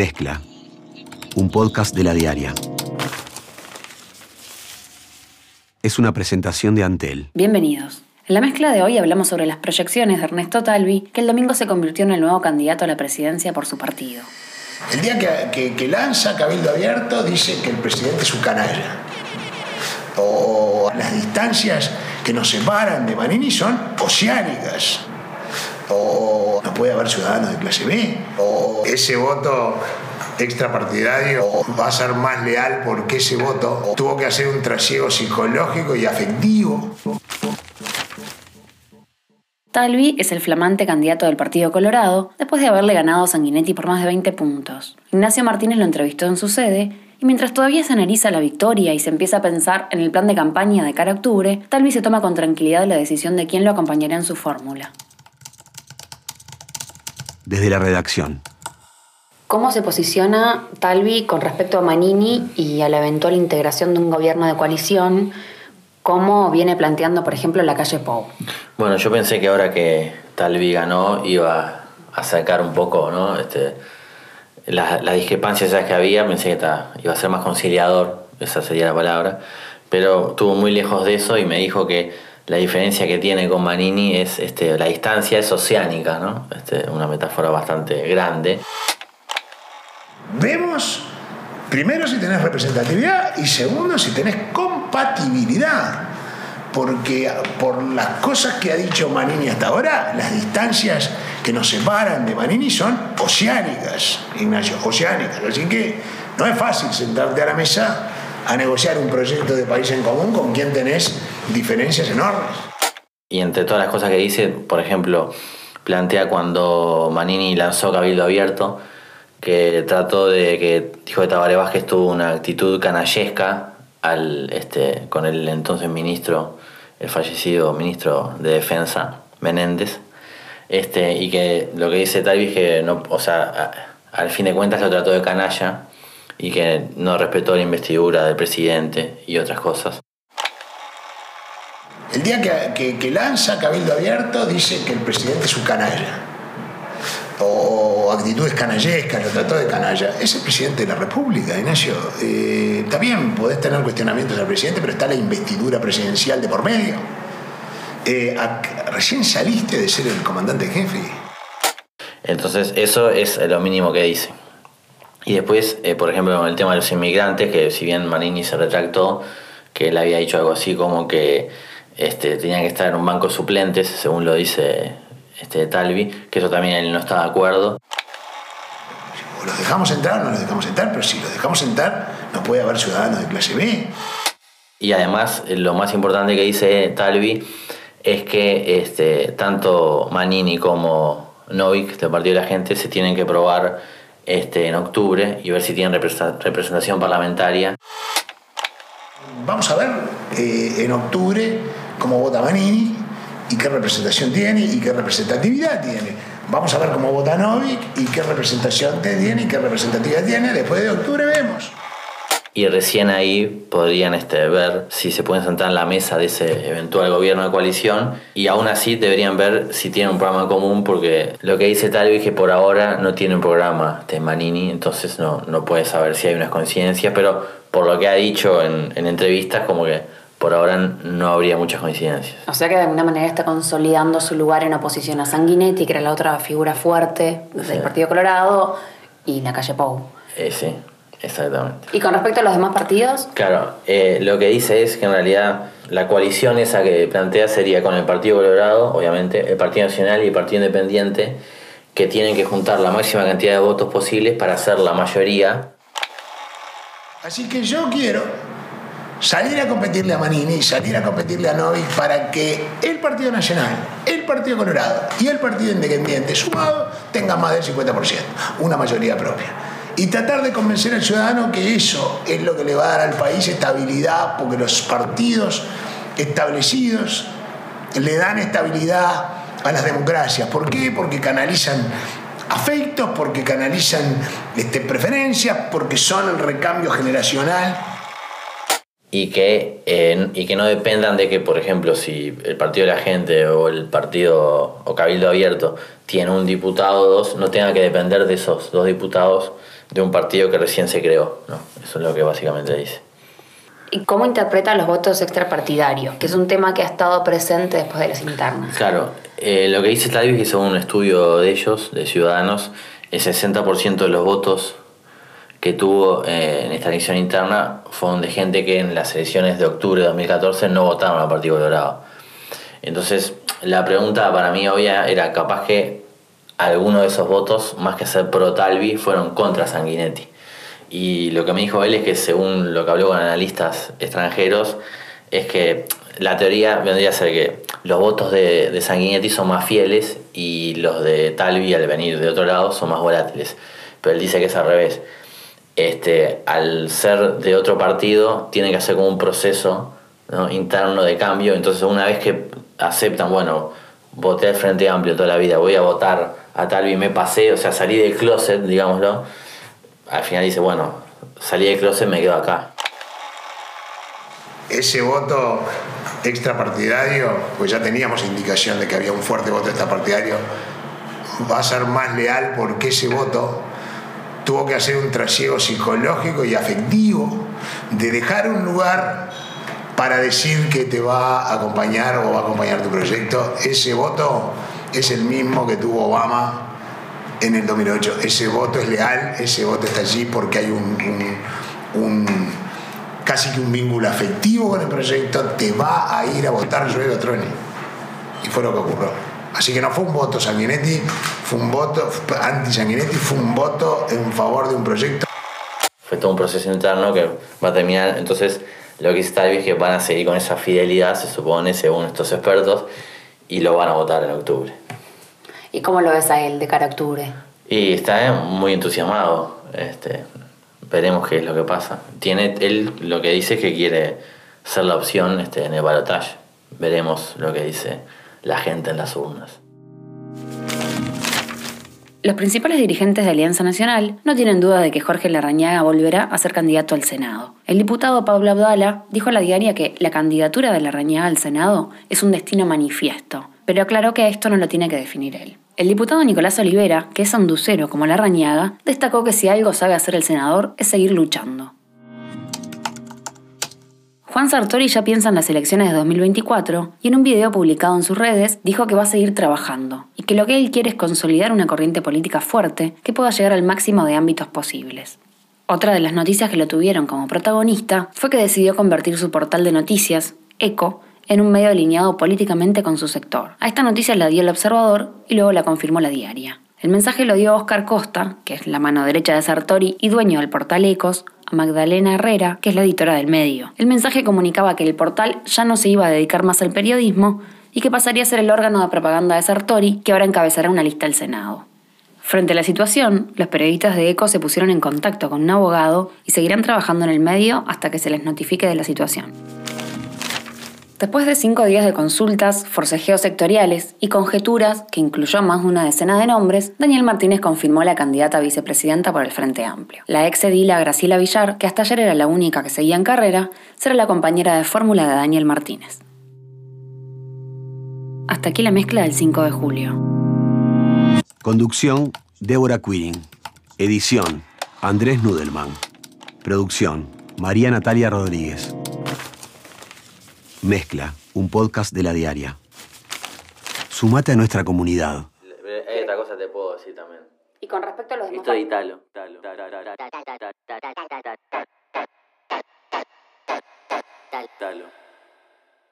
Mezcla, un podcast de la diaria. Es una presentación de Antel. Bienvenidos. En la mezcla de hoy hablamos sobre las proyecciones de Ernesto Talvi, que el domingo se convirtió en el nuevo candidato a la presidencia por su partido. El día que, lanza Cabildo Abierto dice que el presidente es un canalla. O las distancias que nos separan de Manini son oceánicas. O no puede haber ciudadanos de clase B. O ese voto extrapartidario va a ser más leal porque ese voto tuvo que hacer un trasiego psicológico y afectivo. Talvi es el flamante candidato del Partido Colorado después de haberle ganado a Sanguinetti por más de 20 puntos. Ignacio Martínez lo entrevistó en su sede y mientras todavía se analiza la victoria y se empieza a pensar en el plan de campaña de cara a octubre, Talvi se toma con tranquilidad la decisión de quién lo acompañará en su fórmula. Desde la redacción. ¿Cómo se posiciona Talvi con respecto a Manini y a la eventual integración de un gobierno de coalición? ¿Cómo viene planteando, por ejemplo, la calle Pau? Bueno, yo pensé que ahora que Talvi ganó iba a sacar un poco ¿no? este, las la discrepancias que había, pensé que iba a ser más conciliador, esa sería la palabra, pero estuvo muy lejos de eso y me dijo que la diferencia que tiene con Manini es este, la distancia es oceánica, ¿no? Este, una metáfora bastante grande. Vemos primero si tenés representatividad y segundo si tenés compatibilidad. Porque por las cosas que ha dicho Manini hasta ahora, las distancias que nos separan de Manini son oceánicas, Ignacio, oceánicas. Así que no es fácil sentarte a la mesa a negociar un proyecto de país en común con quien tenés diferencias enormes. Y entre todas las cosas que dice, por ejemplo, plantea cuando Manini lanzó Cabildo Abierto, que trató de que dijo de Tabaré Vázquez tuvo una actitud canallesca al, este, con el entonces ministro, el fallecido ministro de Defensa, Menéndez, este, y que lo que dice Talvi es que no, o sea, al fin de cuentas lo trató de canalla y que no respetó la investidura del presidente y otras cosas. El día que, lanza Cabildo Abierto dice que el presidente es un canalla o actitudes canallescas, lo trató de canalla. Es el presidente de la República, Ignacio. Eh, también podés tener cuestionamientos al presidente, pero está la investidura presidencial de por medio. Eh, recién saliste de ser el comandante jefe. Entonces, eso es lo mínimo que dice. Y después, eh, por ejemplo, con el tema de los inmigrantes, que si bien Manini se retractó, que él había dicho algo así como que este, tenían que estar en un banco de suplentes, según lo dice este, Talvi, que eso también él no está de acuerdo. O los dejamos entrar o no los dejamos entrar, pero si los dejamos entrar, no puede haber ciudadanos de clase B. Y además, lo más importante que dice Talvi es que este, tanto Manini como Novik, del Partido de la Gente, se tienen que probar este, en octubre y ver si tienen representación parlamentaria. Vamos a ver eh, en octubre cómo vota Manini y qué representación tiene y qué representatividad tiene. Vamos a ver cómo vota Novik y qué representación tiene y qué representatividad tiene. Después de octubre vemos. Y recién ahí podrían este, ver si se pueden sentar en la mesa de ese eventual gobierno de coalición y aún así deberían ver si tienen un programa común porque lo que dice Talvi es que por ahora no tiene un programa de Manini, entonces no, no puede saber si hay unas coincidencias, pero por lo que ha dicho en, en entrevistas como que por ahora no habría muchas coincidencias. O sea que de alguna manera está consolidando su lugar en oposición a Sanguinetti, que era la otra figura fuerte del Partido Colorado, y la calle Pou. Eh, sí, exactamente. ¿Y con respecto a los demás partidos? Claro, eh, lo que dice es que en realidad la coalición esa que plantea sería con el Partido Colorado, obviamente, el Partido Nacional y el Partido Independiente, que tienen que juntar la máxima cantidad de votos posibles para hacer la mayoría. Así que yo quiero salir a competirle a Manini, salir a competirle a Novik para que el Partido Nacional, el Partido Colorado y el Partido Independiente sumado tengan más del 50%, una mayoría propia. Y tratar de convencer al ciudadano que eso es lo que le va a dar al país estabilidad, porque los partidos establecidos le dan estabilidad a las democracias. ¿Por qué? Porque canalizan afectos, porque canalizan este, preferencias, porque son el recambio generacional y que, y que no dependan de que, por ejemplo, si el partido de la gente o el partido o Cabildo Abierto tiene un diputado o dos, no tenga que depender de esos dos diputados de un partido que recién se creó. ¿no? Eso es lo que básicamente dice. ¿Y cómo interpreta los votos extrapartidarios? Que es un tema que ha estado presente después de las internas. Claro, eh, lo que dice Talvi es que según un estudio de ellos, de Ciudadanos, el 60% de los votos que tuvo eh, en esta elección interna fueron de gente que en las elecciones de octubre de 2014 no votaron al Partido Colorado. Entonces, la pregunta para mí obvia era capaz que algunos de esos votos, más que ser pro Talvi, fueron contra Sanguinetti. Y lo que me dijo él es que según lo que habló con analistas extranjeros, es que la teoría vendría a ser que los votos de, de Sanguinetti son más fieles y los de Talvi al venir de otro lado son más volátiles. Pero él dice que es al revés este, al ser de otro partido, tiene que hacer como un proceso interno de cambio. Entonces, una vez que aceptan, bueno, voté al Frente Amplio toda la vida, voy a votar a tal y me pasé, o sea, salí del closet, digámoslo, al final dice, bueno, salí del closet, me quedo acá. Ese voto extrapartidario, pues ya teníamos indicación de que había un fuerte voto extrapartidario, va a ser más leal porque ese voto tuvo que hacer un trasiego psicológico y afectivo de dejar un lugar para decir que te va a acompañar o va a acompañar tu proyecto. Ese voto es el mismo que tuvo Obama en el 2008. Ese voto es leal, ese voto está allí porque hay un, casi que un vínculo afectivo con el proyecto, te va a ir a votar o truene. Y fue lo que ocurrió. Así que no fue un voto Sanguinetti, fue un voto anti-Sanguinetti, fue un voto en favor de un proyecto. Fue todo un proceso interno que va a terminar. Entonces, lo que está es que van a seguir con esa fidelidad, se supone, según estos expertos, y lo van a votar en octubre. ¿Y cómo lo ves a él de cara a octubre? Y está eh, muy entusiasmado. Este, veremos qué es lo que pasa. Tiene, él lo que dice es que quiere ser la opción este, en el balotaje. Veremos lo que dice la gente en las urnas. Los principales dirigentes de Alianza Nacional no tienen duda de que Jorge Larrañaga volverá a ser candidato al Senado. El diputado Pablo Abdala dijo a la diaria que la candidatura de Larrañaga al Senado es un destino manifiesto, pero aclaró que esto no lo tiene que definir él. El diputado Nicolás Olivera, que es anducero como Larrañaga, destacó que si algo sabe hacer el senador es seguir luchando. Juan Sartori ya piensa en las elecciones de 2024 y en un video publicado en sus redes dijo que va a seguir trabajando y que lo que él quiere es consolidar una corriente política fuerte que pueda llegar al máximo de ámbitos posibles. Otra de las noticias que lo tuvieron como protagonista fue que decidió convertir su portal de noticias, ECO, en un medio alineado políticamente con su sector. A esta noticia la dio el observador y luego la confirmó la diaria. El mensaje lo dio Oscar Costa, que es la mano derecha de Sartori y dueño del portal Ecos, Magdalena Herrera, que es la editora del medio. El mensaje comunicaba que el portal ya no se iba a dedicar más al periodismo y que pasaría a ser el órgano de propaganda de Sartori, que ahora encabezará una lista del Senado. Frente a la situación, los periodistas de ECO se pusieron en contacto con un abogado y seguirán trabajando en el medio hasta que se les notifique de la situación. Después de cinco días de consultas, forcejeos sectoriales y conjeturas, que incluyó más de una decena de nombres, Daniel Martínez confirmó la candidata a vicepresidenta por el Frente Amplio. La ex edila Graciela Villar, que hasta ayer era la única que seguía en carrera, será la compañera de fórmula de Daniel Martínez. Hasta aquí la mezcla del 5 de julio. Conducción, Débora Quirin. Edición, Andrés Nudelman. Producción, María Natalia Rodríguez. Mezcla, un podcast de la diaria. Sumate a nuestra comunidad. Hay otra cosa te puedo decir también. Y con respecto a los demás... Esto de Italo. Italo.